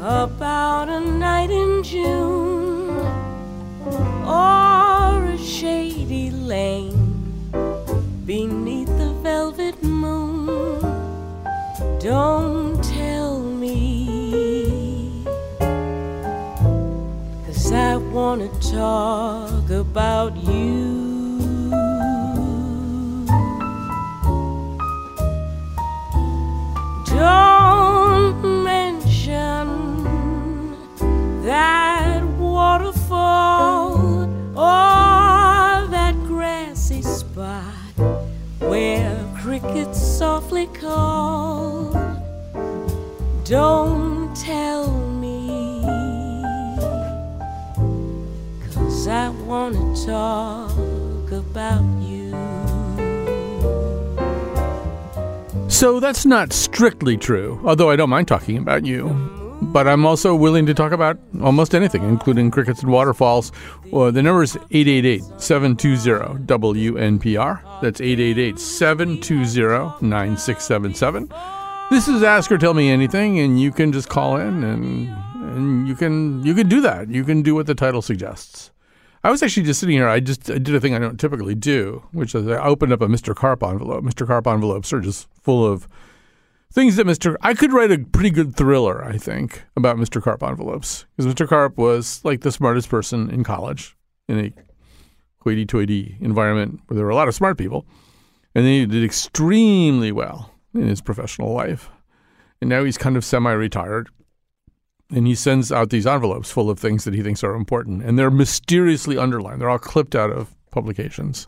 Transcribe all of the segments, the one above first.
about a night in June or a shady lane beneath the velvet moon. Don't tell me, cause I wanna talk about you. Don't that grassy spot where crickets softly call. Don't tell me, cause I wanna talk about you. So that's not strictly true, although I don't mind talking about you. But I'm also willing to talk about almost anything, including crickets and waterfalls. Well, the number is 888 720 WNPR. That's 888 720 9677. This is Ask or Tell Me Anything, and you can just call in and, and you can you can do that. You can do what the title suggests. I was actually just sitting here. I just I did a thing I don't typically do, which is I opened up a Mr. Carp envelope. Mr. Carp envelopes are just full of things that Mr. I could write a pretty good thriller, I think, about Mr. Carp envelopes because Mr. Carp was like the smartest person in college in a hoity-toity environment where there were a lot of smart people, and then he did extremely well in his professional life, and now he's kind of semi-retired and he sends out these envelopes full of things that he thinks are important, and they're mysteriously underlined. They're all clipped out of publications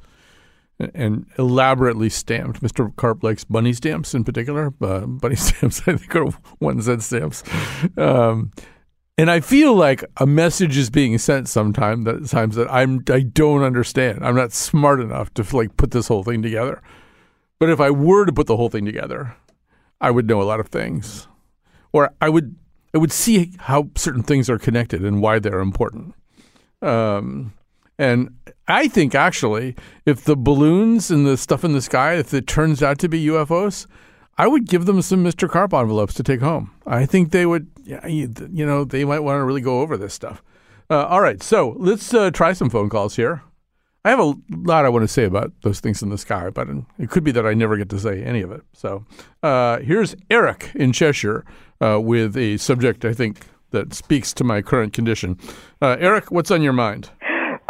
and elaborately stamped. Mr. Carp likes bunny stamps in particular. Uh, bunny stamps, I think, are one cent stamps. Um, and I feel like a message is being sent sometimes that times that I'm I don't understand. I'm not smart enough to like put this whole thing together. But if I were to put the whole thing together, I would know a lot of things, or I would I would see how certain things are connected and why they're important. Um, and I think actually, if the balloons and the stuff in the sky, if it turns out to be UFOs, I would give them some Mr. Carp envelopes to take home. I think they would, you know, they might want to really go over this stuff. Uh, all right, so let's uh, try some phone calls here. I have a lot I want to say about those things in the sky, but it could be that I never get to say any of it. So uh, here's Eric in Cheshire uh, with a subject I think that speaks to my current condition. Uh, Eric, what's on your mind?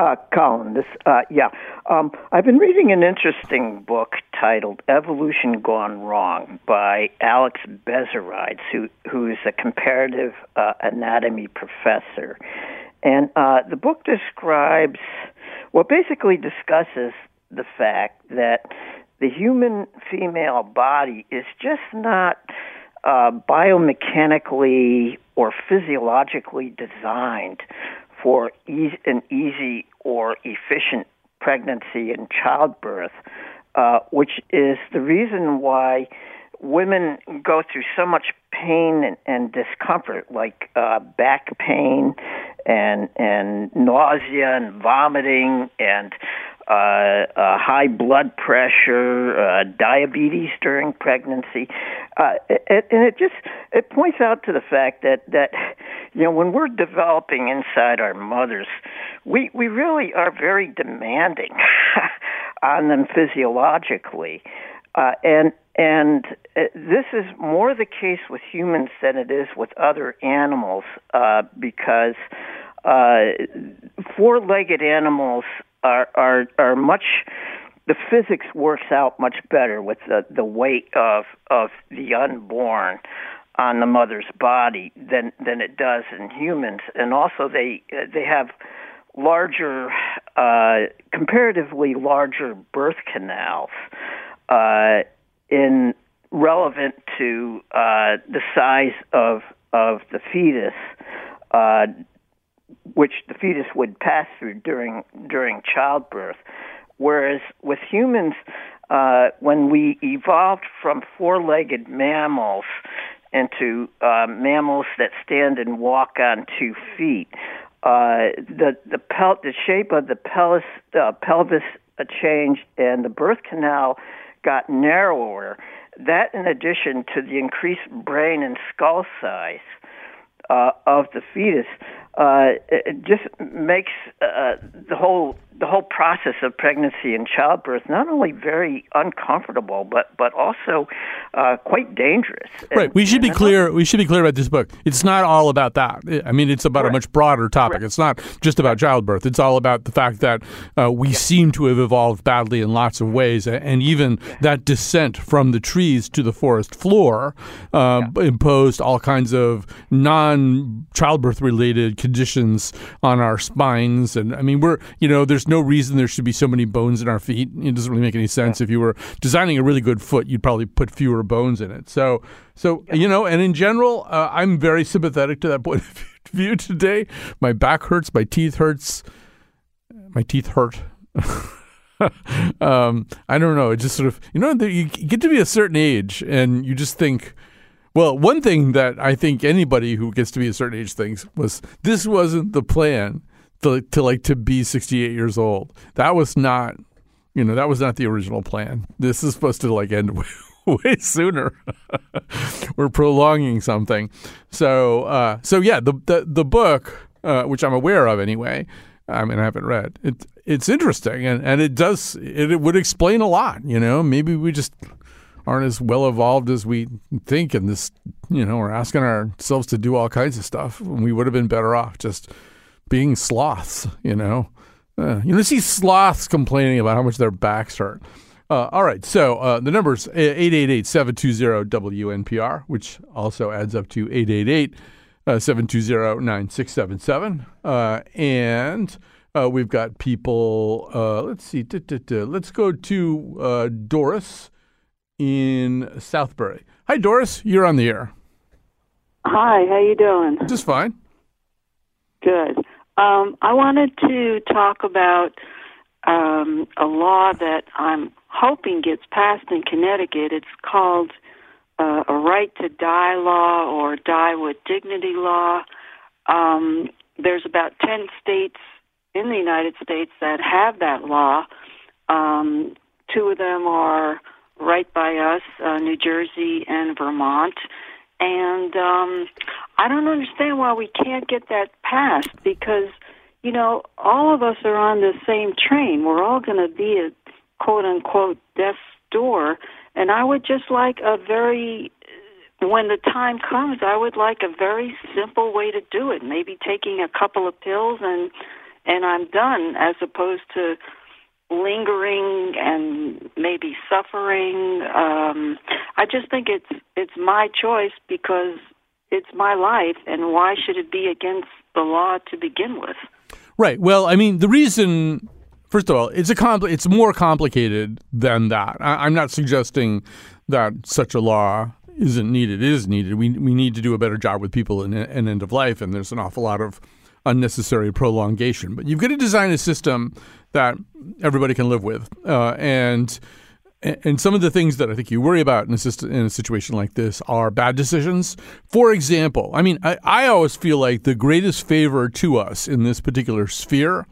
Uh, Colin, this, uh, yeah. Um, I've been reading an interesting book titled Evolution Gone Wrong by Alex Bezzerides, who, who's a comparative uh, anatomy professor. And uh, the book describes well, basically discusses the fact that the human female body is just not uh, biomechanically or physiologically designed for an easy or efficient pregnancy and childbirth, uh, which is the reason why women go through so much pain and, and discomfort, like uh, back pain and and nausea and vomiting and uh, uh, high blood pressure, uh, diabetes during pregnancy, uh, it, and it just it points out to the fact that that you know when we're developing inside our mothers, we we really are very demanding on them physiologically, uh, and and uh, this is more the case with humans than it is with other animals uh, because uh, four-legged animals are, are are much the physics works out much better with the, the weight of of the unborn on the mother's body than than it does in humans, and also they they have larger, uh, comparatively larger birth canals. Uh, in relevant to uh, the size of of the fetus, uh, which the fetus would pass through during during childbirth. Whereas with humans, uh, when we evolved from four-legged mammals into uh, mammals that stand and walk on two feet, uh, the the pel- the shape of the pelvis pelvis changed and the birth canal got narrower. That, in addition to the increased brain and skull size uh, of the fetus, uh, it just makes uh, the whole the whole process of pregnancy and childbirth not only very uncomfortable, but but also uh, quite dangerous. Right. And- we should be clear. We should be clear about this book. It's not all about that. I mean, it's about a much broader topic. It's not just about childbirth. It's all about the fact that uh, we seem to have evolved badly in lots of ways, and even that descent from the trees to the forest floor uh, imposed all kinds of non-childbirth related conditions on our spines. And I mean, we're you know, there's no reason there should be so many bones in our feet. It doesn't really make any sense. If you were designing a really good foot, you'd probably put fewer bones in it. So, so you know, and in general, uh, I'm very sympathetic to that point of view today. My back hurts, my teeth hurts, my teeth hurt. um, I don't know. It just sort of, you know, you get to be a certain age, and you just think. Well, one thing that I think anybody who gets to be a certain age thinks was this wasn't the plan to, to like to be 68 years old. That was not, you know, that was not the original plan. This is supposed to like end way, way sooner. We're prolonging something. So, uh, so yeah, the the, the book, uh, which I'm aware of anyway, I mean, I haven't read. It, it's interesting, and, and it does it, it would explain a lot. You know, maybe we just aren't as well evolved as we think, and this, you know, we're asking ourselves to do all kinds of stuff. We would have been better off just being sloths. You know, uh, you know, see sloths complaining about how much their backs hurt. Uh, all right, so uh, the number's 888-720-WNPR, which also adds up to 888 uh, 720-9677. Uh, and uh, we've got people, uh, let's see, let's go to uh, Doris in Southbury. Hi, Doris, you're on the air. Hi, how you doing? Just fine. Good. Um, I wanted to talk about um, a law that I'm hoping gets passed in Connecticut. It's called uh, a right to die law or die with dignity law. Um, there's about 10 states in the United States that have that law. Um, two of them are right by us, uh, New Jersey and Vermont. And um, I don't understand why we can't get that passed because, you know, all of us are on the same train. We're all going to be at quote unquote death's door. And I would just like a very, when the time comes, I would like a very simple way to do it. Maybe taking a couple of pills and and I'm done, as opposed to lingering and maybe suffering. Um, I just think it's it's my choice because it's my life, and why should it be against the law to begin with? Right. Well, I mean, the reason, first of all, it's a compli- it's more complicated than that. I- I'm not suggesting that such a law isn't needed. It is needed. We we need to do a better job with people in an end of life, and there's an awful lot of unnecessary prolongation. But you've got to design a system that everybody can live with, uh, and and some of the things that I think you worry about in a, system, in a situation like this are bad decisions. For example, I mean, I, I always feel like the greatest favor to us in this particular sphere.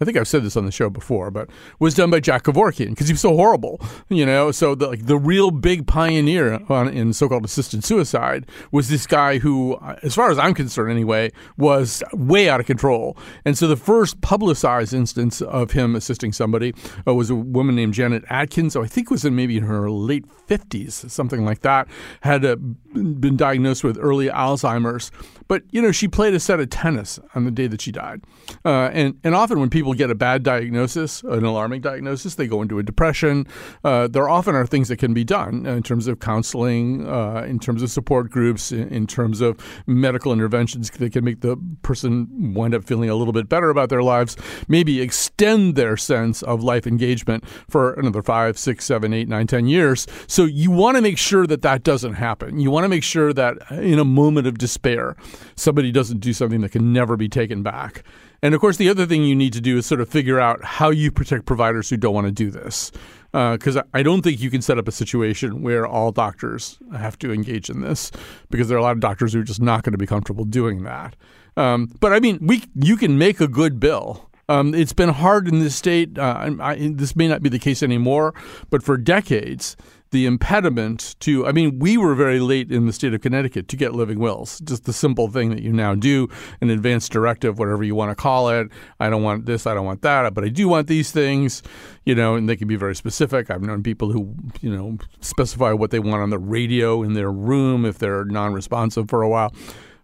I think I've said this on the show before, but was done by Jack Kevorkian because he was so horrible, you know. So the, like the real big pioneer on, in so-called assisted suicide was this guy who, as far as I'm concerned, anyway, was way out of control. And so the first publicized instance of him assisting somebody uh, was a woman named Janet Adkins. So I think was in maybe in her late 50s, something like that. Had uh, been diagnosed with early Alzheimer's, but you know she played a set of tennis on the day that she died. Uh, and and often when people people get a bad diagnosis, an alarming diagnosis, they go into a depression. Uh, there often are things that can be done in terms of counseling, uh, in terms of support groups, in, in, terms of medical interventions that can make the person wind up feeling a little bit better about their lives, maybe extend their sense of life engagement for another five, six, seven, eight, nine, ten years. So you want to make sure that that doesn't happen. You want to make sure that in a moment of despair, somebody doesn't do something that can never be taken back. And of course, the other thing you need to do is sort of figure out how you protect providers who don't want to do this. Because uh, I don't think you can set up a situation where all doctors have to engage in this, because there are a lot of doctors who are just not going to be comfortable doing that. Um, but I mean, we you can make a good bill. Um, it's been hard in this state. Uh, I, this may not be the case anymore, but for decades, the impediment to, I mean, we were very late in the state of Connecticut to get living wills. Just the simple thing that you now do, an advance directive, whatever you want to call it. I don't want this, I don't want that, but I do want these things, you know, and they can be very specific. I've known people who, you know, specify what they want on the radio in their room if they're non responsive for a while.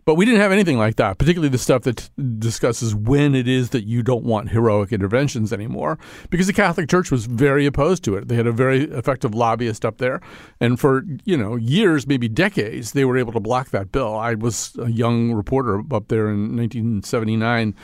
But we didn't have anything like that, particularly the stuff that discusses when it is that you don't want heroic interventions anymore, because the Catholic Church was very opposed to it. They had a very effective lobbyist up there, and for you know years, maybe decades, they were able to block that bill. I was a young reporter up there in 1979.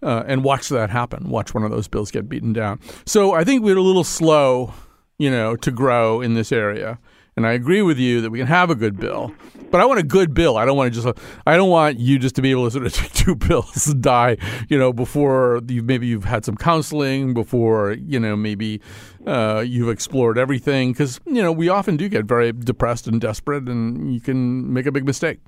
Uh, and watch that happen. Watch one of those bills get beaten down. So I think we're a little slow, you know, to grow in this area. And I agree with you that we can have a good bill, but I want a good bill. I don't want to just. I don't want you just to be able to sort of take two pills and die. You know, before you maybe you've had some counseling, before you know maybe uh, you've explored everything. Because you know we often do get very depressed and desperate, and you can make a big mistake.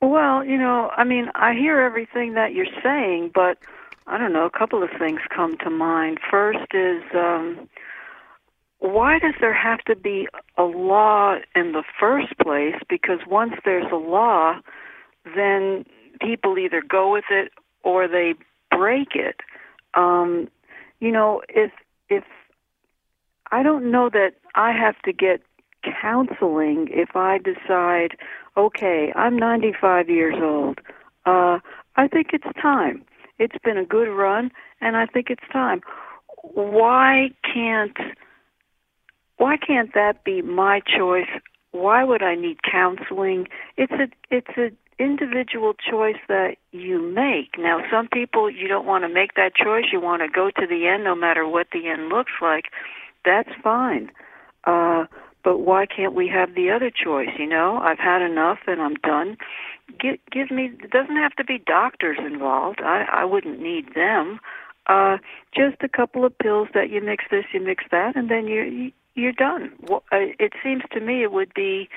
Well, you know, I mean, I hear everything that you're saying, but I don't know. A couple of things come to mind. First is. Um, why does there have to be a law in the first place? Because once there's a law, then people either go with it or they break it. Um, you know, if if I don't know that I have to get counseling if I decide, okay, I'm 95 years old. Uh, I think it's time. It's been a good run, and I think it's time. Why can't why can't that be my choice? Why would I need counseling? It's a it's a individual choice that you make. Now, some people you don't want to make that choice. You want to go to the end, no matter what the end looks like. That's fine. Uh, but why can't we have the other choice? You know, I've had enough and I'm done. Give, give me. It doesn't have to be doctors involved. I, I wouldn't need them. Uh, just a couple of pills that you mix this, you mix that, and then you you're done. Uh, it seems to me it would be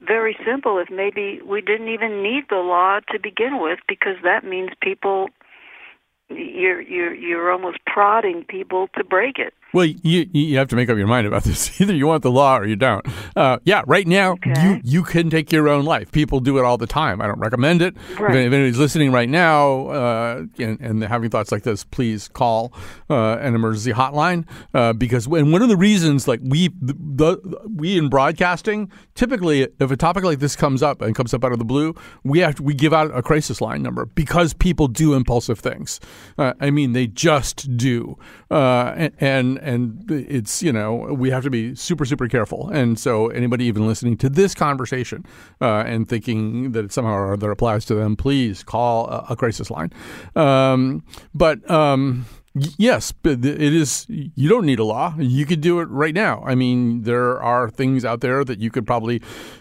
very simple if maybe we didn't even need the law to begin with, because that means people you're you're you're almost prodding people to break it. Well, you you have to make up your mind about this. Either you want the law or you don't. Uh, yeah, right now okay. you you can take your own life. People do it all the time. I don't recommend it. Right. If anybody's listening right now uh, and, and, having thoughts like this, please call uh, an emergency hotline uh, because when one of the reasons, like we the, the, we in broadcasting, typically if a topic like this comes up and comes up out of the blue, we have to, we give out a crisis line number because people do impulsive things. Uh, I mean, they just do, uh, and and it's you know we have to be super super careful. And so anybody even listening to this conversation uh, and thinking that it somehow or other applies to them, please call a, a crisis line. Um, but um, Yes, it is. You don't need a law. You could do it right now. I mean, there are things out there that you could probably,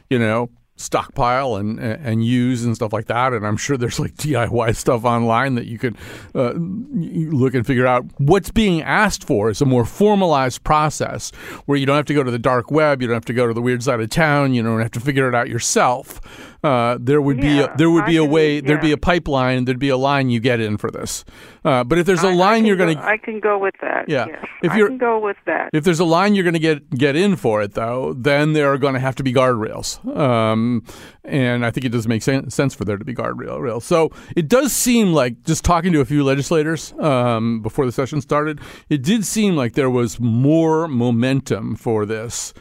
you know, stockpile and and use and stuff like that. And I'm sure there's like DIY stuff online that you could uh, look and figure out. What's being asked for is a more formalized process where you don't have to go to the dark web, you don't have to go to the weird side of town, you don't have to figure it out yourself. Uh, there would be a, there would be a way there'd be a pipeline there'd be a line you get in for this. Uh, but if there's a I, line I you're going to I can go with that yeah. yes. if you can go with that. if there's a line you're going to get get in for it though then there are going to have to be guardrails. Um, and I think it does make sense for there to be guardrails so it does seem like just talking to a few legislators um, before the session started it did seem like there was more momentum for this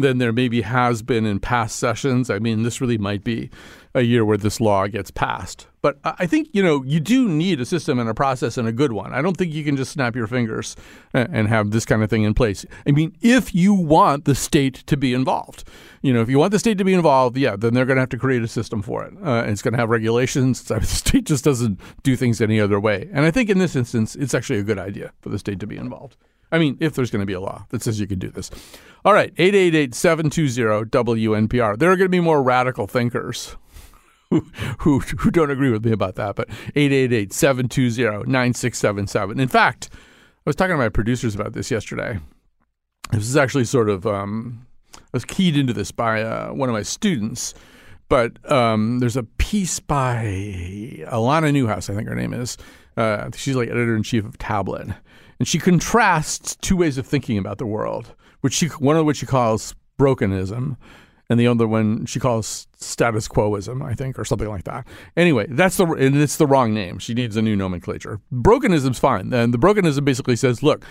than there maybe has been in past sessions. I mean, this really might be a year where this law gets passed. But I think, you know, you do need a system and a process and a good one. I don't think you can just snap your fingers and have this kind of thing in place. I mean, if you want the state to be involved, you know, if you want the state to be involved, yeah, then they're going to have to create a system for it. Uh, it's going to have regulations. The state just doesn't do things any other way. And I think in this instance, it's actually a good idea for the state to be involved. I mean, if there's going to be a law that says you can do this. All right, 888 720 WNPR. There are going to be more radical thinkers who, who, who don't agree with me about that, but 888 720 9677. In fact, I was talking to my producers about this yesterday. This is actually sort of, um, I was keyed into this by uh, one of my students, but um, there's a piece by Alana Newhouse, I think her name is. Uh, she's like editor in chief of Tablet. And she contrasts two ways of thinking about the world, which she, one of which she calls brokenism and the other one she calls status quoism, I think, or something like that. Anyway, that's the and it's the wrong name. She needs a new nomenclature. Brokenism's fine, and the brokenism basically says, look,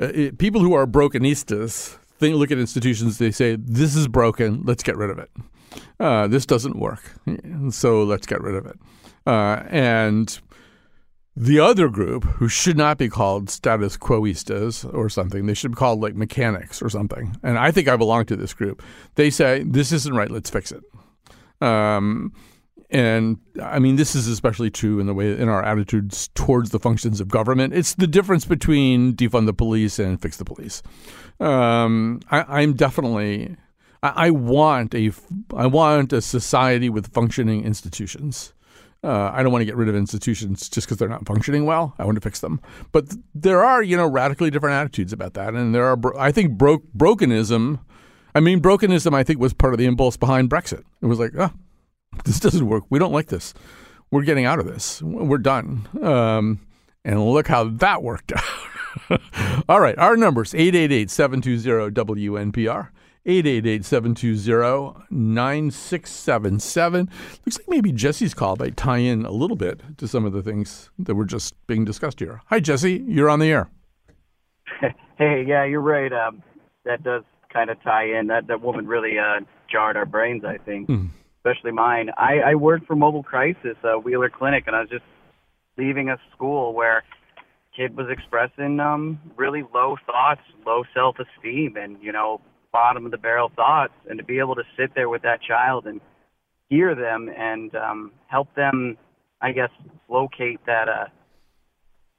uh, it, people who are brokenistas think, look at institutions, they say this is broken, let's get rid of it. Uh, this doesn't work, so let's get rid of it. Uh, and the other group, who should not be called status quoistas or something, they should be called like mechanics or something. And I think I belong to this group. They say, this isn't right, let's fix it. Um, and I mean, this is especially true in the way in our attitudes towards the functions of government. It's the difference between defund the police and fix the police. Um, I, am definitely, I, I, want a, I want a society with functioning institutions. Uh, I don't want to get rid of institutions just because they're not functioning well. I want to fix them. But th- there are, you know, radically different attitudes about that, and there are. Bro- I think bro- brokenism. I mean, brokenism. I think was part of the impulse behind Brexit. It was like, oh, this doesn't work. We don't like this. We're getting out of this. We're done. Um, and look how that worked out. All right, our numbers 888 720 WNPR. 888-720-9677. Looks like maybe Jesse's call might tie in a little bit to some of the things that were just being discussed here. Hi, Jesse. You're on the air. Hey, yeah, you're right. Um, that does kind of tie in. That that woman really uh, jarred our brains, I think, mm. especially mine. I, I worked for Mobile Crisis, uh, Wheeler Clinic, and I was just leaving a school where kid was expressing um, really low thoughts, low self-esteem, and you know bottom of the barrel thoughts and to be able to sit there with that child and hear them and um, help them, I guess, locate that uh,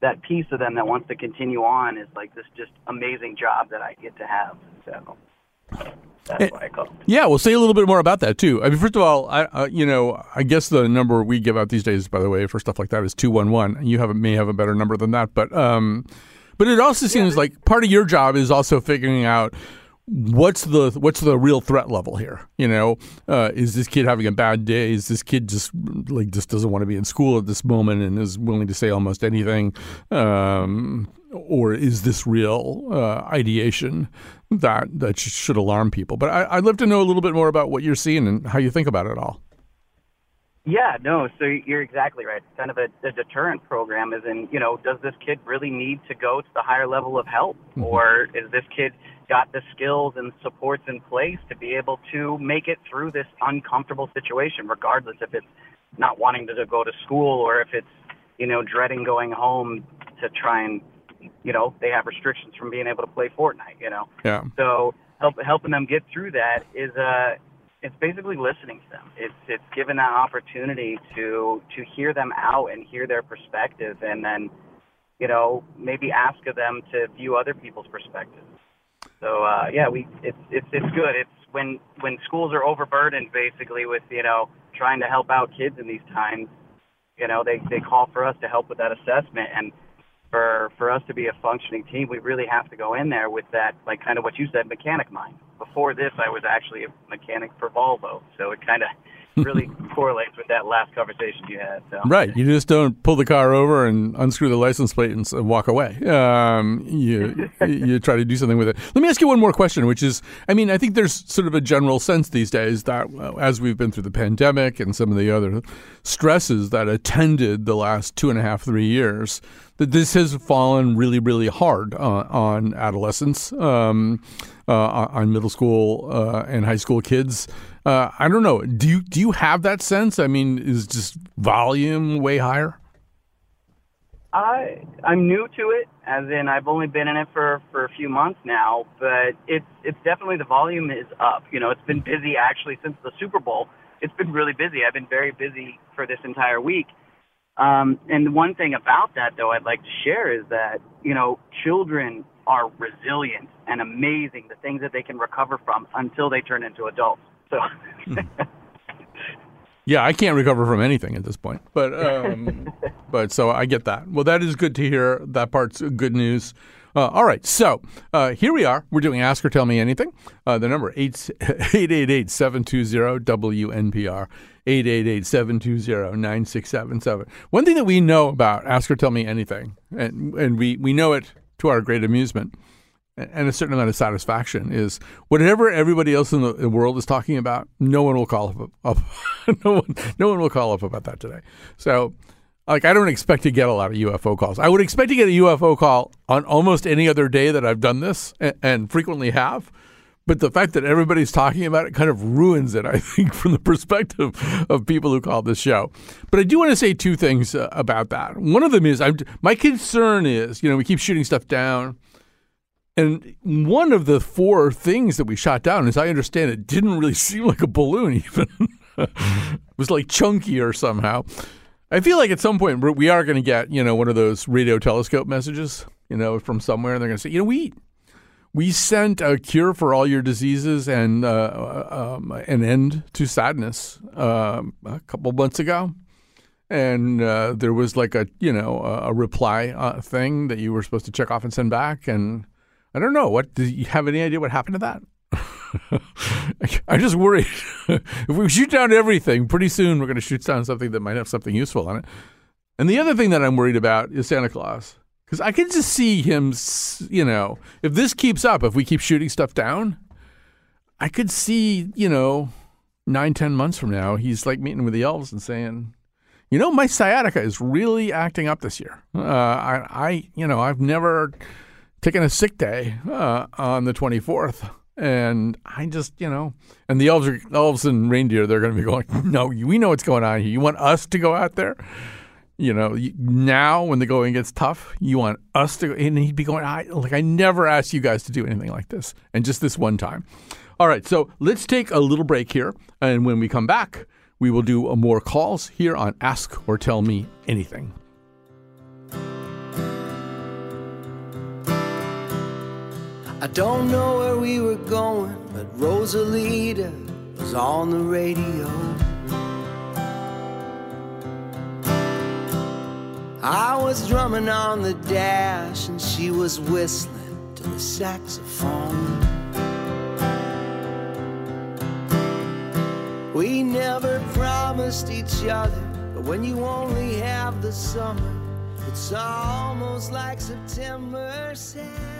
that piece of them that wants to continue on is like this just amazing job that I get to have. So that's eh, what I call it. Yeah, well, say a little bit more about that too. I mean, first of all, I uh, you know, I guess the number we give out these days, by the way, for stuff like that is two one one. You have may have a better number than that, but um, but it also seems yeah, like part of your job is also figuring out what's the what's the real threat level here? You know, uh, is this kid having a bad day? Is this kid just like just doesn't want to be in school at this moment and is willing to say almost anything? Um, or is this real uh, ideation that that should alarm people? But I, I'd love to know a little bit more about what you're seeing and how you think about it all. Yeah, no, so you're exactly right. It's kind of a, a deterrent program, is in, you know, does this kid really need to go to the higher level of help? Mm-hmm. Or is this kid got the skills and supports in place to be able to make it through this uncomfortable situation, regardless if it's not wanting to go to school or if it's, you know, dreading going home to try and, you know, they have restrictions from being able to play Fortnite, you know? Yeah. So help, helping them get through that is, uh, it's basically listening to them. It's it's given that opportunity to to hear them out and hear their perspective, and then you know maybe ask of them to view other people's perspectives. So uh, yeah, we it's it's it's good. It's when when schools are overburdened basically with you know trying to help out kids in these times. You know they they call for us to help with that assessment and for for us to be a functioning team, we really have to go in there with that, like kind of what you said, mechanic mind. Before this, I was actually a mechanic for Volvo, so it kind of really correlates with that last conversation you had. So. Right. You just don't pull the car over and unscrew the license plate and, and walk away. Um, you you try to do something with it. Let me ask you one more question, which is, I mean, I think there's sort of a general sense these days that uh, as we've been through the pandemic and some of the other stresses that attended the last two and a half, three years, that this has fallen really, really hard on, on adolescents. Um, uh, on middle school uh, and high school kids. Uh, I don't know. Do you do you have that sense? I mean, is just volume way higher? I I'm new to it, as in I've only been in it for for a few months now, but it's it's definitely the volume is up. You know, it's been busy actually since the Super Bowl. It's been really busy. I've been very busy for this entire week. Um, and one thing about that, though, I'd like to share is that you know children are resilient and amazing. The things that they can recover from until they turn into adults. So. Yeah, I can't recover from anything at this point. But um, but so I get that. Well, that is good to hear. That part's good news. Uh, all right, so uh, here we are. We're doing Ask or Tell Me Anything. Uh, the number 888-720-WNPR, 888-720-9677. One thing that we know about Ask or Tell Me Anything, and, and we, we know it to our great amusement, and a certain amount of satisfaction is whatever everybody else in the world is talking about, no one will call up, up no one no one will call up about that today. So like I don't expect to get a lot of UFO calls. I would expect to get a UFO call on almost any other day that I've done this and, and frequently have. But the fact that everybody's talking about it kind of ruins it, I think, from the perspective of people who call this show. But I do want to say two things uh, about that. One of them is I'm, my concern is, you know, we keep shooting stuff down and one of the four things that we shot down, as I understand it, didn't really seem like a balloon even. it was like chunkier somehow. I feel like at some point we are going to get, you know, one of those radio telescope messages, you know, from somewhere, and they're going to say, you know, we we sent a cure for all your diseases and uh, um, an end to sadness uh, a couple months ago, and uh, there was like a you know a reply uh, thing that you were supposed to check off and send back, and I don't know. What do you have any idea what happened to that? I'm just worried. if we shoot down everything, pretty soon we're going to shoot down something that might have something useful on it. And the other thing that I'm worried about is Santa Claus. Because I can just see him, you know, if this keeps up, if we keep shooting stuff down, I could see, you know, nine, ten months from now, he's like meeting with the elves and saying, you know, my sciatica is really acting up this year. Uh, I, I, you know, I've never taking a sick day uh, on the 24th. And I just, you know, and the elves, are, elves and reindeer, they're going to be going, no, we know what's going on here. You want us to go out there? You know, now when the going gets tough, you want us to go. And he'd be going, I, like, I never asked you guys to do anything like this. And just this one time. All right, so let's take a little break here. And when we come back, we will do more calls here on Ask or Tell Me Anything. I don't know where we were going, but Rosalita was on the radio. I was drumming on the dash, and she was whistling to the saxophone. We never promised each other, but when you only have the summer, it's almost like September says.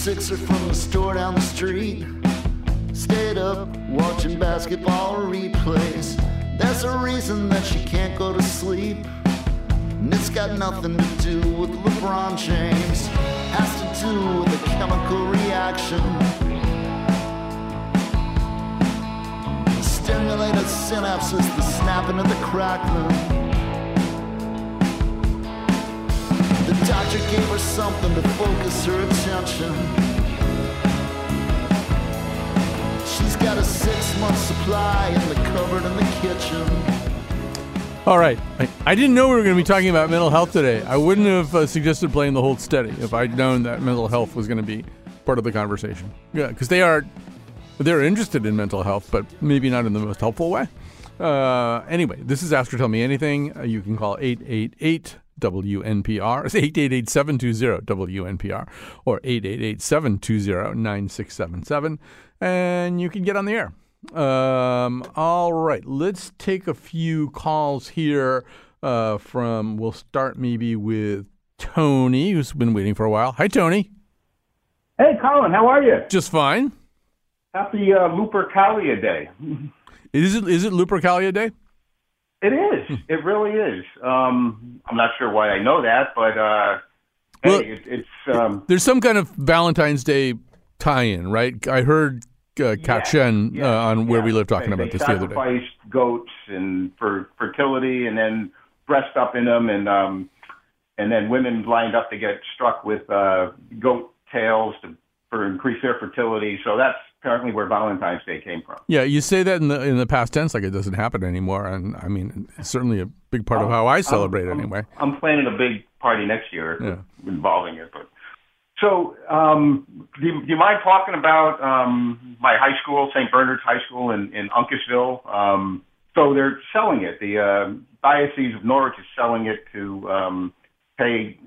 Sixer from the store down the street. Stayed up watching basketball replays. There's a reason that she can't go to sleep. And it's got nothing to do with LeBron James. Has to do with a chemical reaction. Stimulated synapses, the snapping of the crackling. Doctor gave her something to focus her attention. She's got a six month supply in the cupboard in the kitchen. All right. I, I didn't know we were going to be talking about mental health today. I wouldn't have uh, suggested playing the whole study if I'd known that mental health was going to be part of the conversation. Yeah, because they are they're interested in mental health, but maybe not in the most helpful way. Uh, anyway, this is Ask or Tell Me Anything. Uh, you can call 888 WNPR. It's 888 720 WNPR or 888 720 9677. And you can get on the air. Um, all right, let's take a few calls here. Uh, from we'll start maybe with Tony, who's been waiting for a while. Hi, Tony. Hey, Colin, how are you? Just fine. Happy uh, Lupercalia Day. Is it is it Lupercalia Day? It is. it really is. Um, I'm not sure why I know that, but uh, Well, hey, it, it's um, There's some kind of Valentine's Day tie-in, right? I heard uh, Kat Shen uh, on Where We Live talking they, about they this the other day. sacrificed goats and for fertility, and then dressed up in them, and um, and then women lined up to get struck with uh, goat tails to for increase their fertility. So that's apparently where Valentine's Day came from. Yeah, you say that in the in the past tense, like it doesn't happen anymore, and I mean, it's certainly a big part of how I celebrate I'm- anyway. I'm planning a big party next year Yeah. involving it. But so, um, do, you, do you mind talking about um, my high school, St. Bernard's High School in, in Uncasville? Um, so they're selling it. The uh, Diocese of Norwich is selling it to um, pay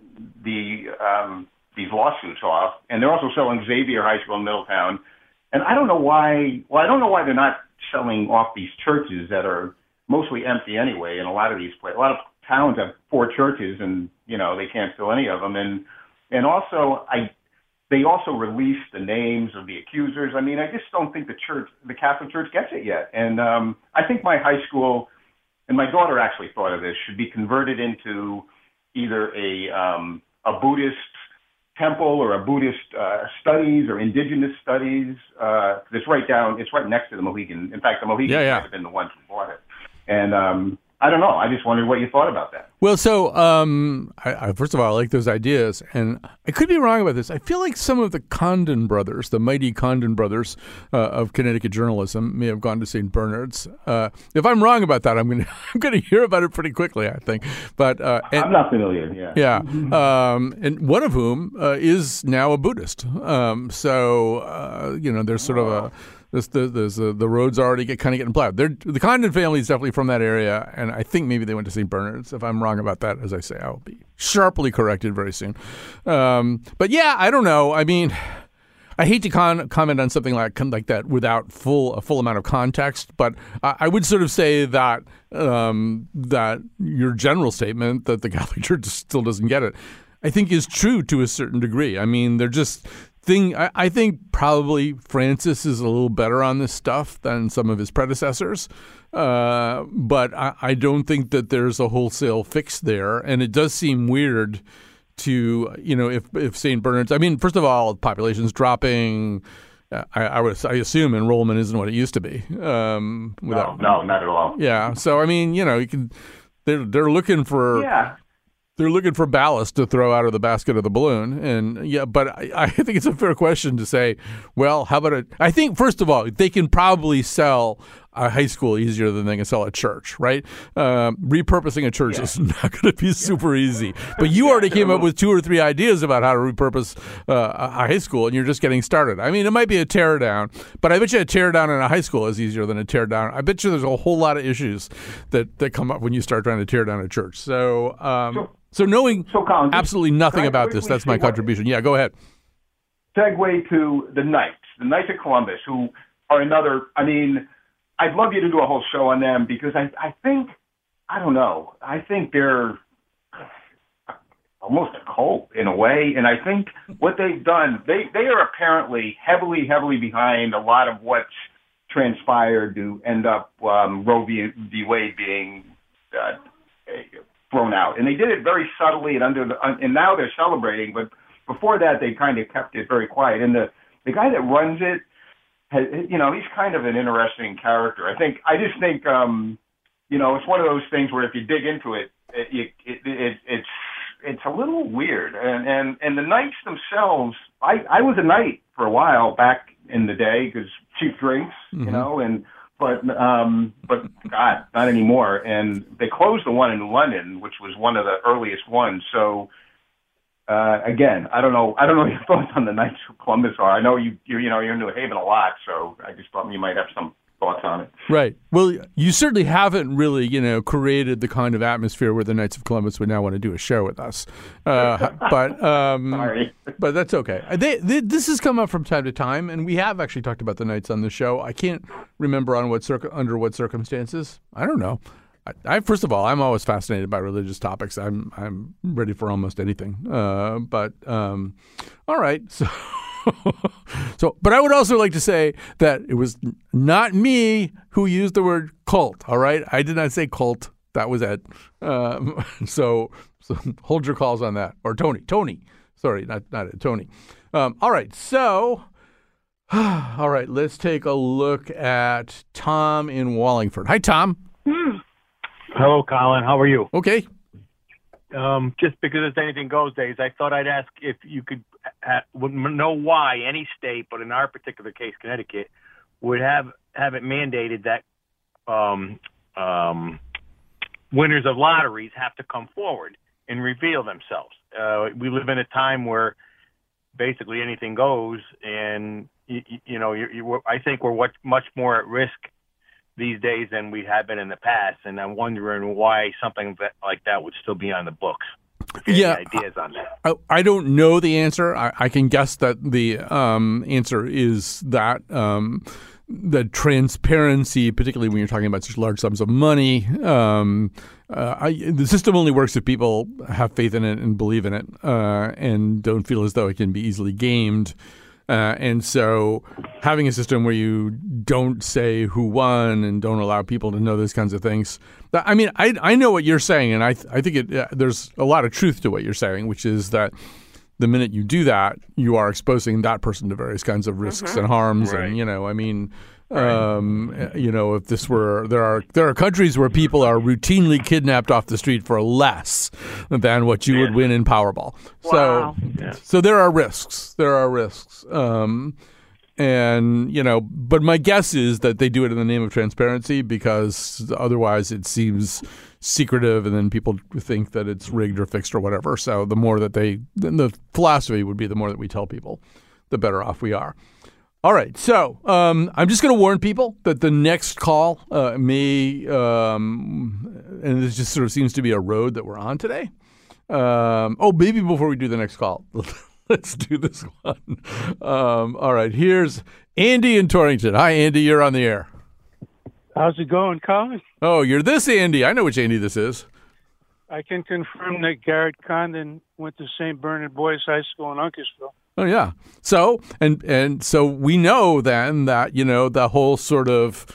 the um, these lawsuits off, and they're also selling Xavier High School in Middletown. And I don't know why. Well, I don't know why they're not selling off these churches that are mostly empty anyway. In a lot of these a lot of towns have four churches, and you know they can't fill any of them. And and also, I they also released the names of the accusers. I mean, I just don't think the church, the Catholic Church, gets it yet. And um, I think my high school, and my daughter actually thought of this, should be converted into either a um, a Buddhist temple or a Buddhist uh, studies or indigenous studies. Uh, it's right down. It's right next to the Mohegan. In fact, the Mohegan Yeah, yeah. might have been the ones who bought it. And um, I don't know. I just wondered what you thought about that. Well, so um, I, I, first of all, I like those ideas, and I could be wrong about this. I feel like some of the Condon brothers, the mighty Condon brothers uh, of Connecticut journalism, may have gone to St. Bernard's. Uh, if I'm wrong about that, I'm going to I'm going to hear about it pretty quickly. I think, but uh, and- I'm not familiar. Yeah. yeah, um, and one of whom uh, is now a Buddhist. Um, so uh, you know, there's sort of a this, the, there's a, the roads already get kind of getting plowed. They're, the Condon family is definitely from that area, and I think maybe they went to St. Bernard's. If I'm wrong about that, as I say, I will be sharply corrected very soon. Um, but yeah, I don't know. I mean. I hate to con- comment on something like like that without full a full amount of context, but I, I would sort of say that um, that your general statement that the Catholic Church still doesn't get it, I think is true to a certain degree. I mean, they're just thing. I, I think probably Francis is a little better on this stuff than some of his predecessors, uh, but I, I don't think that there's a wholesale fix there, and it does seem weird to you know if if St. Bernard's. I mean, first of all, population's dropping. Uh, I, I would I assume enrollment isn't what it used to be. Um, without, No, no, not at all. Yeah, so I mean, you know, you can. They're they're looking for Yeah. They're looking for ballast to throw out of the basket of the balloon, and yeah, but I, I think it's a fair question to say. Well, how about it? I think first of all, they can probably sell a high school easier than they can sell a church, right? Um, repurposing a church is not going to be super easy. But you already came up with two or three ideas about how to repurpose uh, a high school, and you're just getting started. I mean, it might be a tear down, but I bet you a tear down in a high school is easier than a tear down. I bet you there's a whole lot of issues that, that come up when you start trying to tear down a church. So, um, so, knowing absolutely nothing about this, that's my contribution. Yeah, go ahead. segue to the Knights, the Knights of Columbus, who are another. I mean, I'd love you to do a whole show on them because I, I think, I don't know, I think they're almost a cult in a way, and I think what they've done, they they are apparently heavily, heavily behind a lot of what's transpired to end up um, Roe v. v. Wade being uh, thrown out, and they did it very subtly and under the. And now they're celebrating, but before that they kind of kept it very quiet. And the the guy that runs it, has, you know, he's kind of an interesting character. I think. I just think, um, you know, it's one of those things where if you dig into it, it, it, it it's it's a little weird. And and and the knights themselves, I I was a knight for a while back in the day because cheap drinks, mm-hmm. you know, and but um but God, not anymore. And they closed the one in London, which was one of the earliest ones. So uh, again, I don't know. I don't know your thoughts on the Knights of Columbus are. I know you, you, you know, you're in New Haven a lot, so I just thought you might have some thoughts on it. Right. Well, you certainly haven't really, you know, created the kind of atmosphere where the Knights of Columbus would now want to do a show with us. Uh, but um, Sorry. but that's okay. They, they, this has come up from time to time, and we have actually talked about the Knights on the show. I can't remember on what circ- under what circumstances. I don't know. I, I, first of all, I'm always fascinated by religious topics. I'm I'm ready for almost anything. Uh, but um, all right, so. so, but I would also like to say that it was not me who used the word cult. All right, I did not say cult. That was Ed. Um, so, so hold your calls on that. Or Tony. Tony. Sorry, not not Ed, Tony. Um, all right. So, all right. Let's take a look at Tom in Wallingford. Hi, Tom. Hmm. Hello, Colin. How are you? Okay. Um, just because it's anything goes days, I thought I'd ask if you could uh, know why any state, but in our particular case, Connecticut, would have have it mandated that um, um, winners of lotteries have to come forward and reveal themselves. Uh, we live in a time where basically anything goes, and you, you know, you, you, I think we're much more at risk these days than we have been in the past, and I'm wondering why something like that would still be on the books. Yeah, ideas on that? I, I, don't know the answer. I, I can guess that the um, answer is that um, the transparency, particularly when you're talking about such large sums of money, um, uh, I, the system only works if people have faith in it and believe in it, uh, and don't feel as though it can be easily gamed. Uh, and so having a system where you don't say who won and don't allow people to know those kinds of things. I mean, I, I know what you're saying, and I, I think it, uh, there's a lot of truth to what you're saying, which is that the minute you do that, you are exposing that person to various kinds of risks mm-hmm. and harms. Right. And, you know, I mean, um, you know, if this were there are there are countries where people are routinely kidnapped off the street for less than what you yeah. would win in Powerball. Wow. So, yeah. so there are risks. There are risks. Um, and you know, but my guess is that they do it in the name of transparency because otherwise it seems secretive, and then people think that it's rigged or fixed or whatever. So the more that they, the philosophy would be the more that we tell people, the better off we are. All right, so um, I'm just going to warn people that the next call uh, may, um, and this just sort of seems to be a road that we're on today. Um, oh, maybe before we do the next call, let's do this one. Um, all right, here's Andy in Torrington. Hi, Andy, you're on the air. How's it going, Colin? Oh, you're this Andy. I know which Andy this is. I can confirm that Garrett Condon went to St. Bernard Boys High School in Uncasville. Oh yeah. So and and so we know then that you know the whole sort of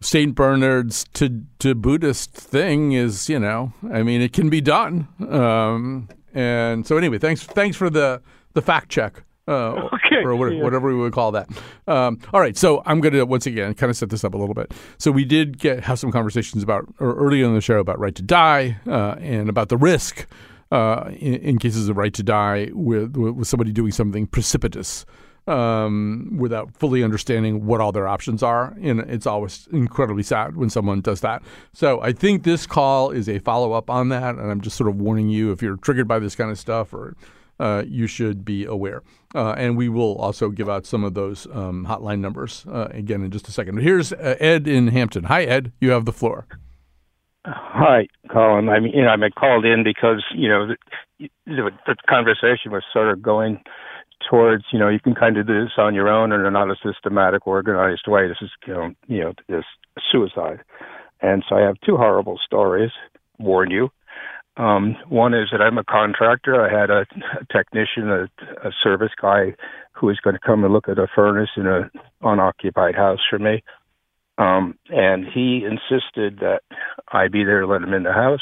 Saint Bernard's to to Buddhist thing is you know I mean it can be done. Um, and so anyway, thanks thanks for the the fact check. Uh, okay. Or whatever, yeah. whatever we would call that. Um, all right. So I'm going to once again kind of set this up a little bit. So we did get have some conversations about earlier in the show about right to die uh, and about the risk uh, in, in, cases of right to die with, with somebody doing something precipitous um, without fully understanding what all their options are. And it's always incredibly sad when someone does that. So I think this call is a follow up on that. And I'm just sort of warning you if you're triggered by this kind of stuff or uh, you should be aware. Uh, and we will also give out some of those um, hotline numbers uh, again in just a second. Here's uh, Ed in Hampton. Hi, Ed. You have the floor. Hi, Colin. I mean, you know, I called in because you know the, the conversation was sort of going towards you know you can kind of do this on your own in not a systematic, organized way. This is you know you know this suicide, and so I have two horrible stories. Warn you. Um, one is that I'm a contractor. I had a, a technician, a, a service guy, who was going to come and look at a furnace in a unoccupied house for me. Um, and he insisted that I be there to let him in the house.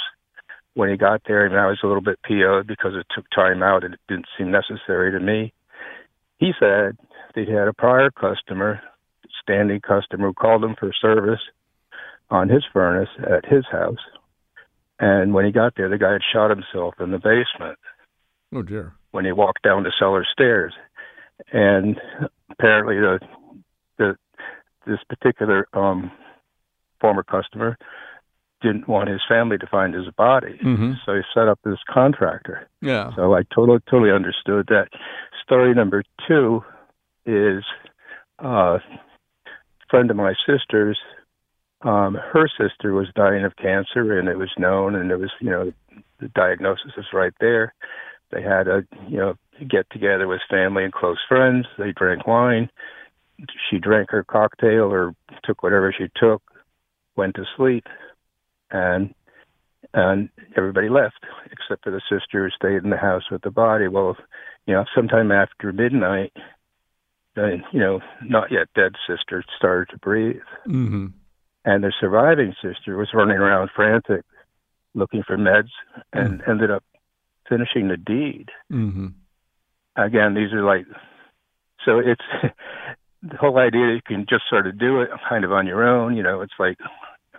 when he got there, and I was a little bit PO'd because it took time out and it didn't seem necessary to me. He said that he had a prior customer, standing customer, who called him for service on his furnace at his house. And when he got there, the guy had shot himself in the basement Oh dear. when he walked down the cellar stairs. And apparently, the the this particular um, former customer didn't want his family to find his body, Mhm. so he set up this contractor. Yeah. So I totally totally understood that. Story number two is uh, a friend of my sister's. Um, her sister was dying of cancer, and it was known, and it was you know the diagnosis is right there. They had a you know get together with family and close friends. They drank wine. She drank her cocktail or took whatever she took, went to sleep, and and everybody left except for the sister who stayed in the house with the body. Well, you know, sometime after midnight, the you know not yet dead sister started to breathe, Mm-hmm. and the surviving sister was running around frantic, looking for meds, and ended up finishing the deed. Mm-hmm. Again, these are like so it's the whole idea that you can just sort of do it kind of on your own. You know, it's like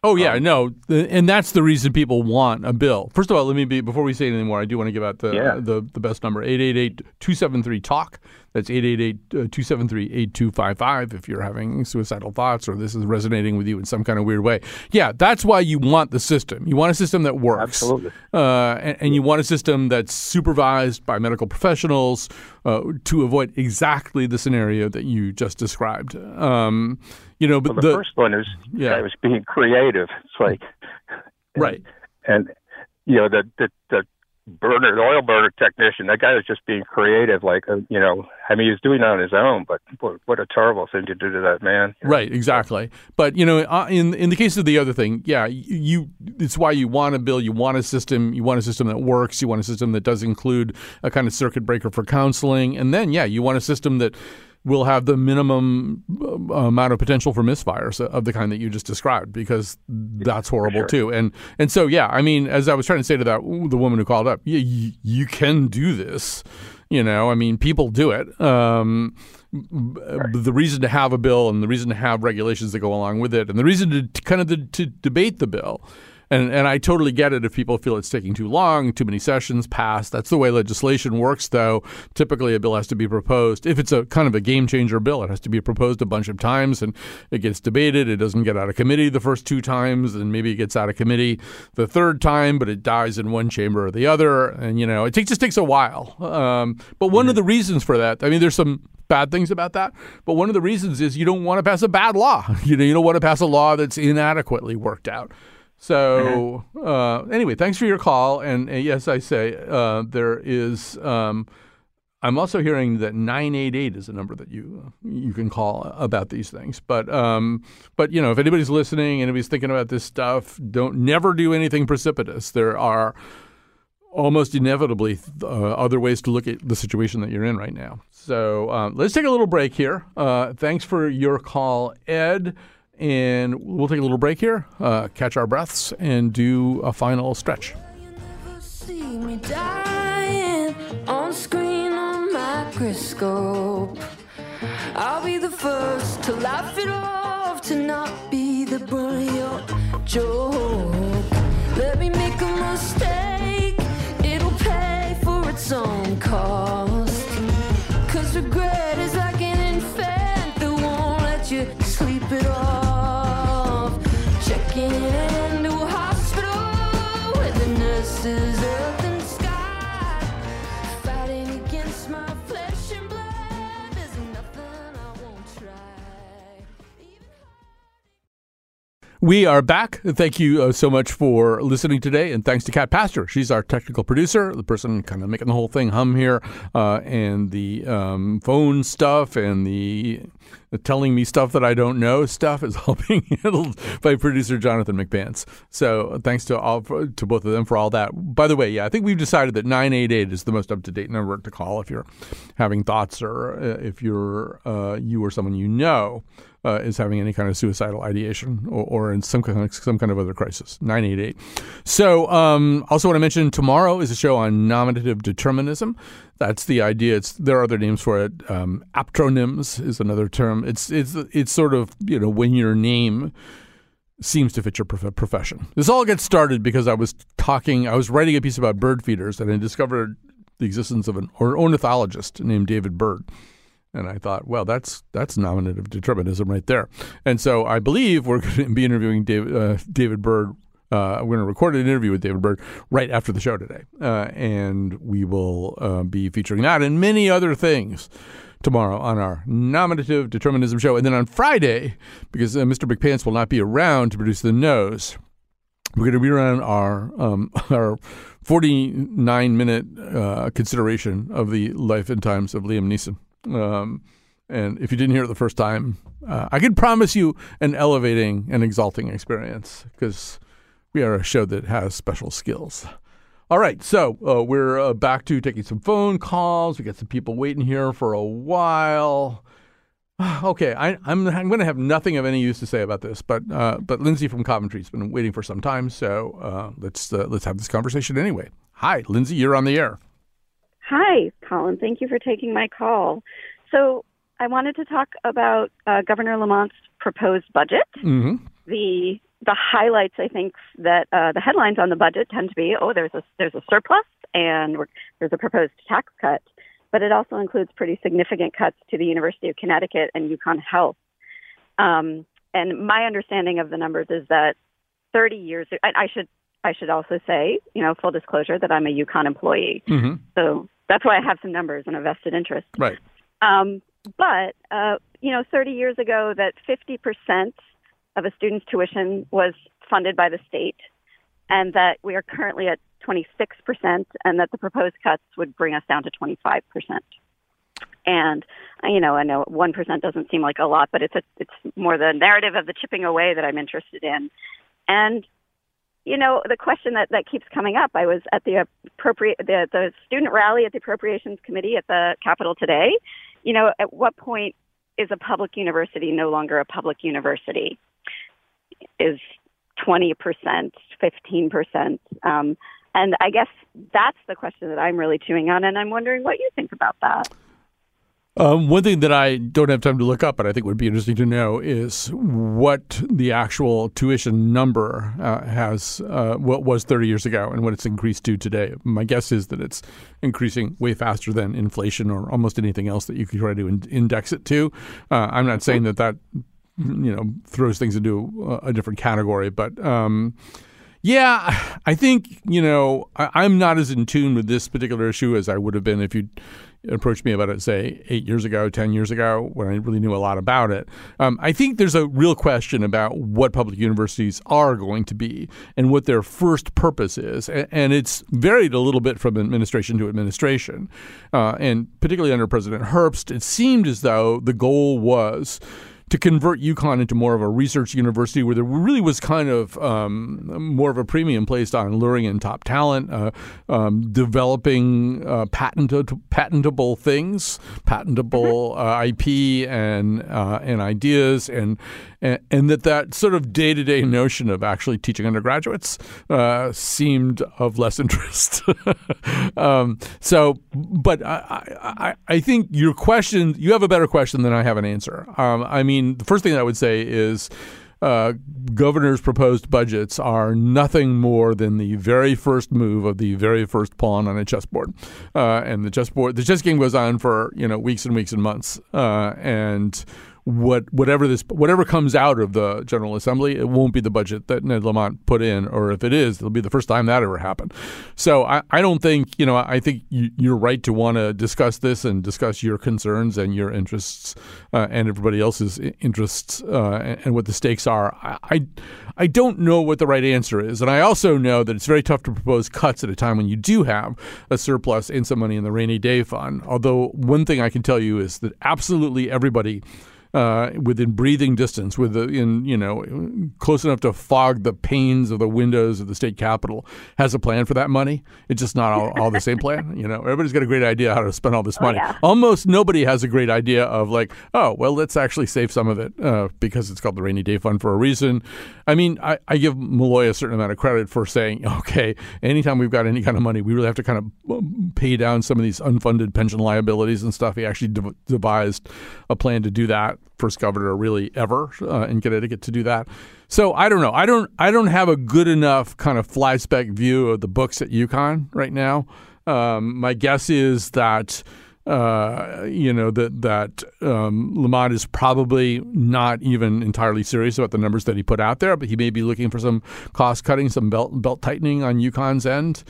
Oh yeah, um, no, the, and that's the reason people want a bill. First of all, let me be before we say anything more. I do want to give out the Yeah. the, the best number 888-273 talk. That's 888-273-8255 if you're having suicidal thoughts or this is resonating with you in some kind of weird way. Yeah, that's why you want the system. You want a system that works. Absolutely. Uh, and, and you want a system that's supervised by medical professionals uh, to avoid exactly the scenario that you just described. Um, you know, but well, the, first one is Yeah. I was being creative. It's like right. and you know the the the burner, the oil burner technician. That guy was just being creative. Like uh, you know, I mean, he was doing it on his own, but what, what a terrible thing to do to that man. Right, exactly. But you know, uh, in in the case of the other thing, yeah, you, you it's why you want a bill, you want a system, you want a system that works, you want a system that does include a kind of circuit breaker for counseling, and then yeah, you want a system that will have the minimum uh, amount of potential for misfires of the kind that you just described because that's horrible Sure. too. And and so yeah, I mean, as I was trying to say to that the woman who called up, yeah, you, you can do this. You know, I mean, people do it. Um, b- The reason to have a bill and the reason to have regulations that go along with it, and the reason to, to kind of to, to debate the bill. And and I totally get it if people feel it's taking too long, too many sessions pass. That's the way legislation works, though. Typically, a bill has to be proposed. If it's a kind of a game changer bill, it has to be proposed a bunch of times, and it gets debated. It doesn't get out of committee the first two times, and maybe it gets out of committee the third time, but it dies in one chamber or the other. And you know, it takes, just takes a while. Um, but one of the reasons for that, I mean, there's some bad things about that, but one of the reasons is you don't want to pass a bad law. You know, you don't want to pass a law that's inadequately worked out. So uh, anyway, thanks for your call. And yes, I say uh, there is. Um, I'm also hearing that 988 is a number that you you can call about these things. But um, but you know, if anybody's listening, anybody's thinking about this stuff, don't never do anything precipitous. There are almost inevitably uh, other ways to look at the situation that you're in right now. So um, let's take a little break here. Uh, thanks for your call, Ed. And we'll take a little break here, uh, catch our breaths, and do a final stretch. I'll be the first to laugh it off, to not be the joke. Let me make a mistake, it'll pay for its own cost. Cause regret is like an infant that won't let you sleep it off. We are back. Thank you uh, so much for listening today, and thanks to Cat Pastor. She's our technical producer, the person kind of making the whole thing hum here, uh, and the um, phone stuff and the telling me stuff that I don't know stuff is all being handled by producer Jonathan McPants. So thanks to all to both of them for all that. By the way, yeah, I think we've decided that 988 is the most up to date number to call if you're having thoughts or uh, if you're uh, you or someone you know uh, is having any kind of suicidal ideation or, or, in some kind of, some kind of other crisis. 988. So, um, also want to mention tomorrow is a show on nominative determinism. That's the idea. It's there are other names for it. Um, aptronyms is another term. It's it's it's sort of you know when your name seems to fit your prof- profession. This all gets started because I was talking. I was writing a piece about bird feeders, and I discovered the existence of an ornithologist named David Bird and I thought, well, that's that's nominative determinism right there. And so I believe we're going to be interviewing David, uh, David Bird. Uh, we're going to record an interview with David Bird right after the show today, uh, and we will uh, be featuring that and many other things tomorrow on our nominative determinism show. And then on Friday, because uh, Mr. McPants will not be around to produce the nose, we're going to be around our um, our 49 minute uh, consideration of the life and times of Liam Neeson. Um, and if you didn't hear it the first time, uh, I can promise you an elevating and exalting experience because we are a show that has special skills. All right, so uh, we're uh, back to taking some phone calls. We got some people waiting here for a while. Okay, I, am going to have nothing of any use to say about this, but uh, but Lindsay from Coventry's been waiting for some time, so uh, let's uh, let's have this conversation anyway. Hi, Lindsay, you're on the air. Hi, Colin. Thank you for taking my call. So, I wanted to talk about uh, Governor Lamont's proposed budget. Mm-hmm. The the highlights, I think, that uh, the headlines on the budget tend to be, oh, there's a there's a surplus and there's a proposed tax cut, but it also includes pretty significant cuts to the University of Connecticut and UConn Health. Um, and my understanding of the numbers is that 30 years. I, I should I should also say, you know, full disclosure that I'm a UConn employee. Mm-hmm. So that's why I have some numbers and a vested interest. Right. Um, but uh, you know, 30 years ago, that 50% of a student's tuition was funded by the state, and that we are currently at 26%, and that the proposed cuts would bring us down to 25%. And you know, I know one percent doesn't seem like a lot, but it's a, it's more the narrative of the chipping away that I'm interested in. And you know, the question that, that keeps coming up. I was at the appropriate the, the student rally at the appropriations committee at the Capitol today. You know, at what point is a public university no longer a public university? Is twenty percent, fifteen percent? Um, and I guess that's the question that I'm really chewing on, and I'm wondering what you think about that. Um, one thing that I don't have time to look up, but I think would be interesting to know is what the actual tuition number uh, has, uh, what was 30 years ago and what it's increased to today. My guess is that it's increasing way faster than inflation or almost anything else that you could try to in- index it to. Uh, I'm not saying that that you know throws things into a different category, but um, yeah, I think you know I, am not as in tune with this particular issue as I would have been if you approached me about it, say, eight years ago, 10 years ago, when I really knew a lot about it. Um, I think there's a real question about what public universities are going to be and what their first purpose is. And, it's varied a little bit from administration to administration. Uh, and particularly under President Herbst, it seemed as though the goal was to convert UConn into more of a research university where there really was kind of um, more of a premium placed on luring in top talent, uh, um, developing uh, patented, patentable things, patentable mm-hmm. uh, IP and uh, and ideas, and, and, and that that sort of day to day notion of actually teaching undergraduates uh, seemed of less interest. um, so, but I, I, I think your question, you have a better question than I have an answer. Um, I mean the first thing I would say is uh, governor's proposed budgets are nothing more than the very first move of the very first pawn on a chessboard, uh, and the chessboard the chess game goes on for you know weeks and weeks and months, uh, and what whatever this whatever comes out of the General Assembly, it won't be the budget that Ned Lamont put in, or if it is, it'll be the first time that ever happened. So I, I don't think you know I think you, are right to want to discuss this and discuss your concerns and your interests uh, and everybody else's interests uh, and, and, what the stakes are. I, I I don't know what the right answer is, and I also know that it's very tough to propose cuts at a time when you do have a surplus and some money in the rainy day fund. Although one thing I can tell you is that absolutely everybody uh, within breathing distance, within you know close enough to fog the panes of the windows of the state capitol, has a plan for that money. It's just not all, all the same plan. You know, everybody's got a great idea how to spend all this Oh, money. yeah. Almost nobody has a great idea of like, oh, well, let's actually save some of it uh, because it's called the rainy day fund for a reason. I mean, I, I give Malloy a certain amount of credit for saying, okay, anytime we've got any kind of money, we really have to kind of um, pay down some of these unfunded pension liabilities and stuff. He actually dev- devised a plan to do that. First governor really ever uh, in Connecticut to do that. So I don't know. I don't. I don't have a good enough kind of fly spec view of the books at UConn right now. Um, my guess is that uh, you know that that um, Lamont is probably not even entirely serious about the numbers that he put out there, but he may be looking for some cost cutting, some belt belt tightening on UConn's end.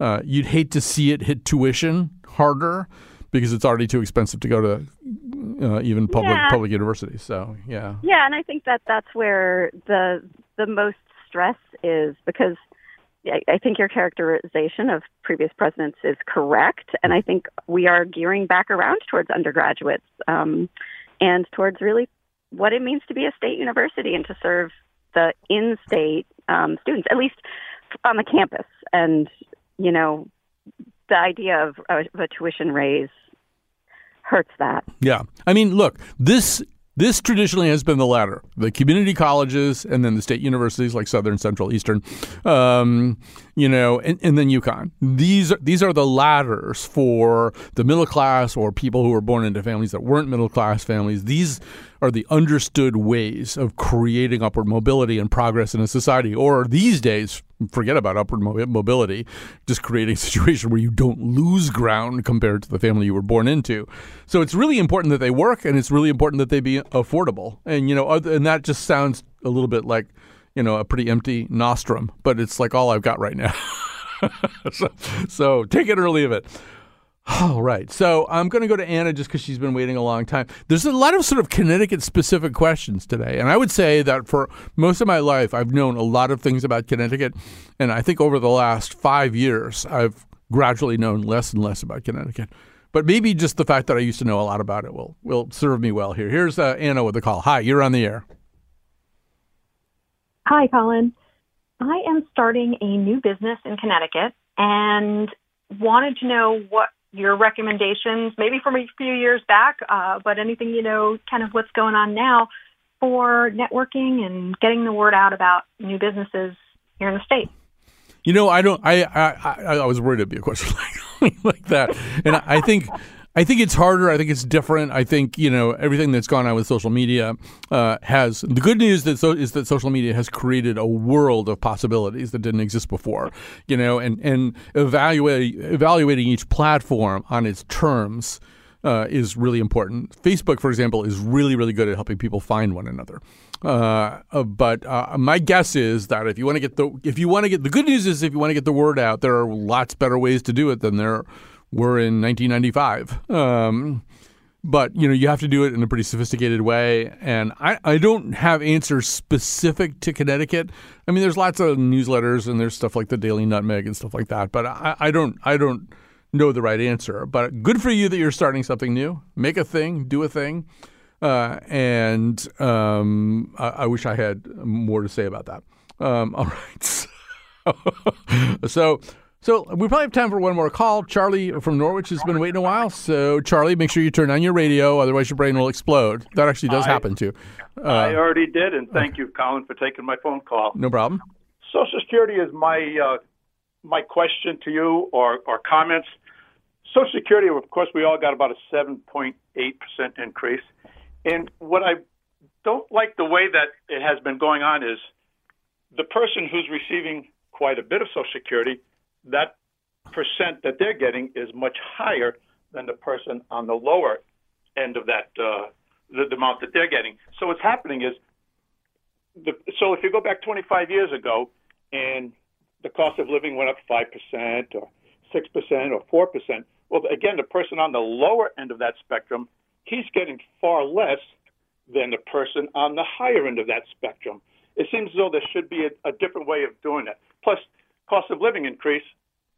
Uh, you'd hate to see it hit tuition harder because it's already too expensive to go to uh, even public Yeah. public universities. So yeah, Yeah, and I think that that's where the the most stress is because I, I think your characterization of previous presidents is correct, and I think we are gearing back around towards undergraduates um, and towards really what it means to be a state university and to serve the in-state um, students, at least on the campus. And you know, the idea of, of a tuition raise hurts that. Yeah. I mean, look, this this traditionally has been the latter: the community colleges, and then the state universities like Southern, Central, Eastern, um, you know, and, and then UConn. These are these are the ladders for the middle class or people who were born into families that weren't middle class families. These are the understood ways of creating upward mobility and progress in a society. Or these days, forget about upward mobility, just creating a situation where you don't lose ground compared to the family you were born into. So it's really important that they work, and it's really important that they be affordable. And you know, and that just sounds a little bit like you know a pretty empty nostrum, but it's like all I've got right now. so, so take it or leave it. All right. So I'm going to go to Anna just because she's been waiting a long time. There's a lot of sort of Connecticut specific questions today. And I would say that for most of my life, I've known a lot of things about Connecticut. And I think over the last five years, I've gradually known less and less about Connecticut. But maybe just the fact that I used to know a lot about it will, will serve me well here. Here's uh, Anna with the call. Hi, you're on the air. Hi, Colin. I am starting a new business in Connecticut and wanted to know what your recommendations, maybe from a few years back, uh, but anything you know, kind of what's going on now for networking and getting the word out about new businesses here in the state. You know, I don't. I I, I, I was worried it'd be a question like, like that, and I, I think. I think it's harder. I think it's different. I think you know everything that's gone on with social media uh, has the good news that so, is that social media has created a world of possibilities that didn't exist before. You know, and and evaluate, evaluating each platform on its terms uh, is really important. Facebook, for example, is really really good at helping people find one another. Uh, uh, but uh, my guess is that if you want to get the if you want to get the good news is if you want to get the word out, there are lots better ways to do it than there were in 1995. Um, but you know you have to do it in a pretty sophisticated way, and I, I don't have answers specific to Connecticut. I mean, there's lots of newsletters and there's stuff like the Daily Nutmeg and stuff like that, but I, I don't I don't know the right answer. But good for you that you're starting something new. Make a thing, do a thing. Uh, and um, I, I wish I had more to say about that. Um, all right. so, so we probably have time for one more call. Charlie from Norwich has been waiting a while. So, Charlie, make sure you turn on your radio, otherwise your brain will explode. That actually does I- happen too. I Uh, already did, and thank you, Colin, for taking my phone call. no problem. Social Security is my uh, my question to you, or or comments. Social Security, of course, we all got about a seven point eight percent increase, and what I don't like the way that it has been going on is the person who's receiving quite a bit of Social Security, that percent that they're getting is much higher than the person on the lower end of that uh, the, the amount that they're getting. So what's happening is the, so if you go back 25 years ago and the cost of living went up 5% or 6% or 4%, well, again, the person on the lower end of that spectrum, he's getting far less than the person on the higher end of that spectrum. It seems as though there should be a, a different way of doing it. Plus, cost of living increase,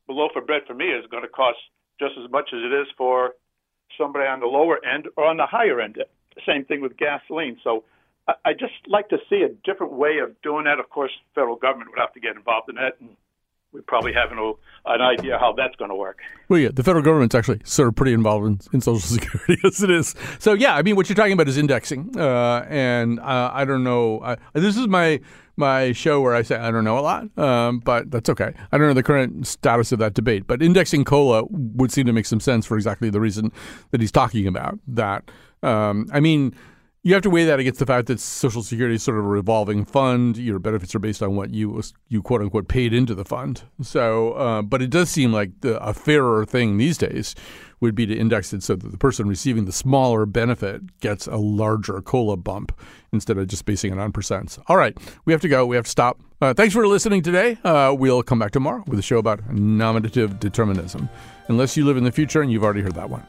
a loaf of bread for me is going to cost just as much as it is for somebody on the lower end or on the higher end. same thing with gasoline. So I, I just like to see a different way of doing that. Of course, federal government would have to get involved in that, and we probably have an, an idea how that's going to work. Well, yeah, the federal government's actually sort of pretty involved in, in Social Security as it is. So, yeah, I mean, what you're talking about is indexing, uh, and uh, I don't know. I, this is my my show where I say I don't know a lot, um, but that's okay. I don't know the current status of that debate, but indexing COLA would seem to make some sense for exactly the reason that he's talking about. That um, I mean you have to weigh that against the fact that Social Security is sort of a revolving fund. Your benefits are based on what you you quote unquote paid into the fund. So, uh, but it does seem like the, a fairer thing these days would be to index it so that the person receiving the smaller benefit gets a larger COLA bump instead of just basing it on percents. All right, we have to go. We have to stop. Uh, thanks for listening today. Uh, we'll come back tomorrow with a show about nominative determinism, unless you live in the future and you've already heard that one.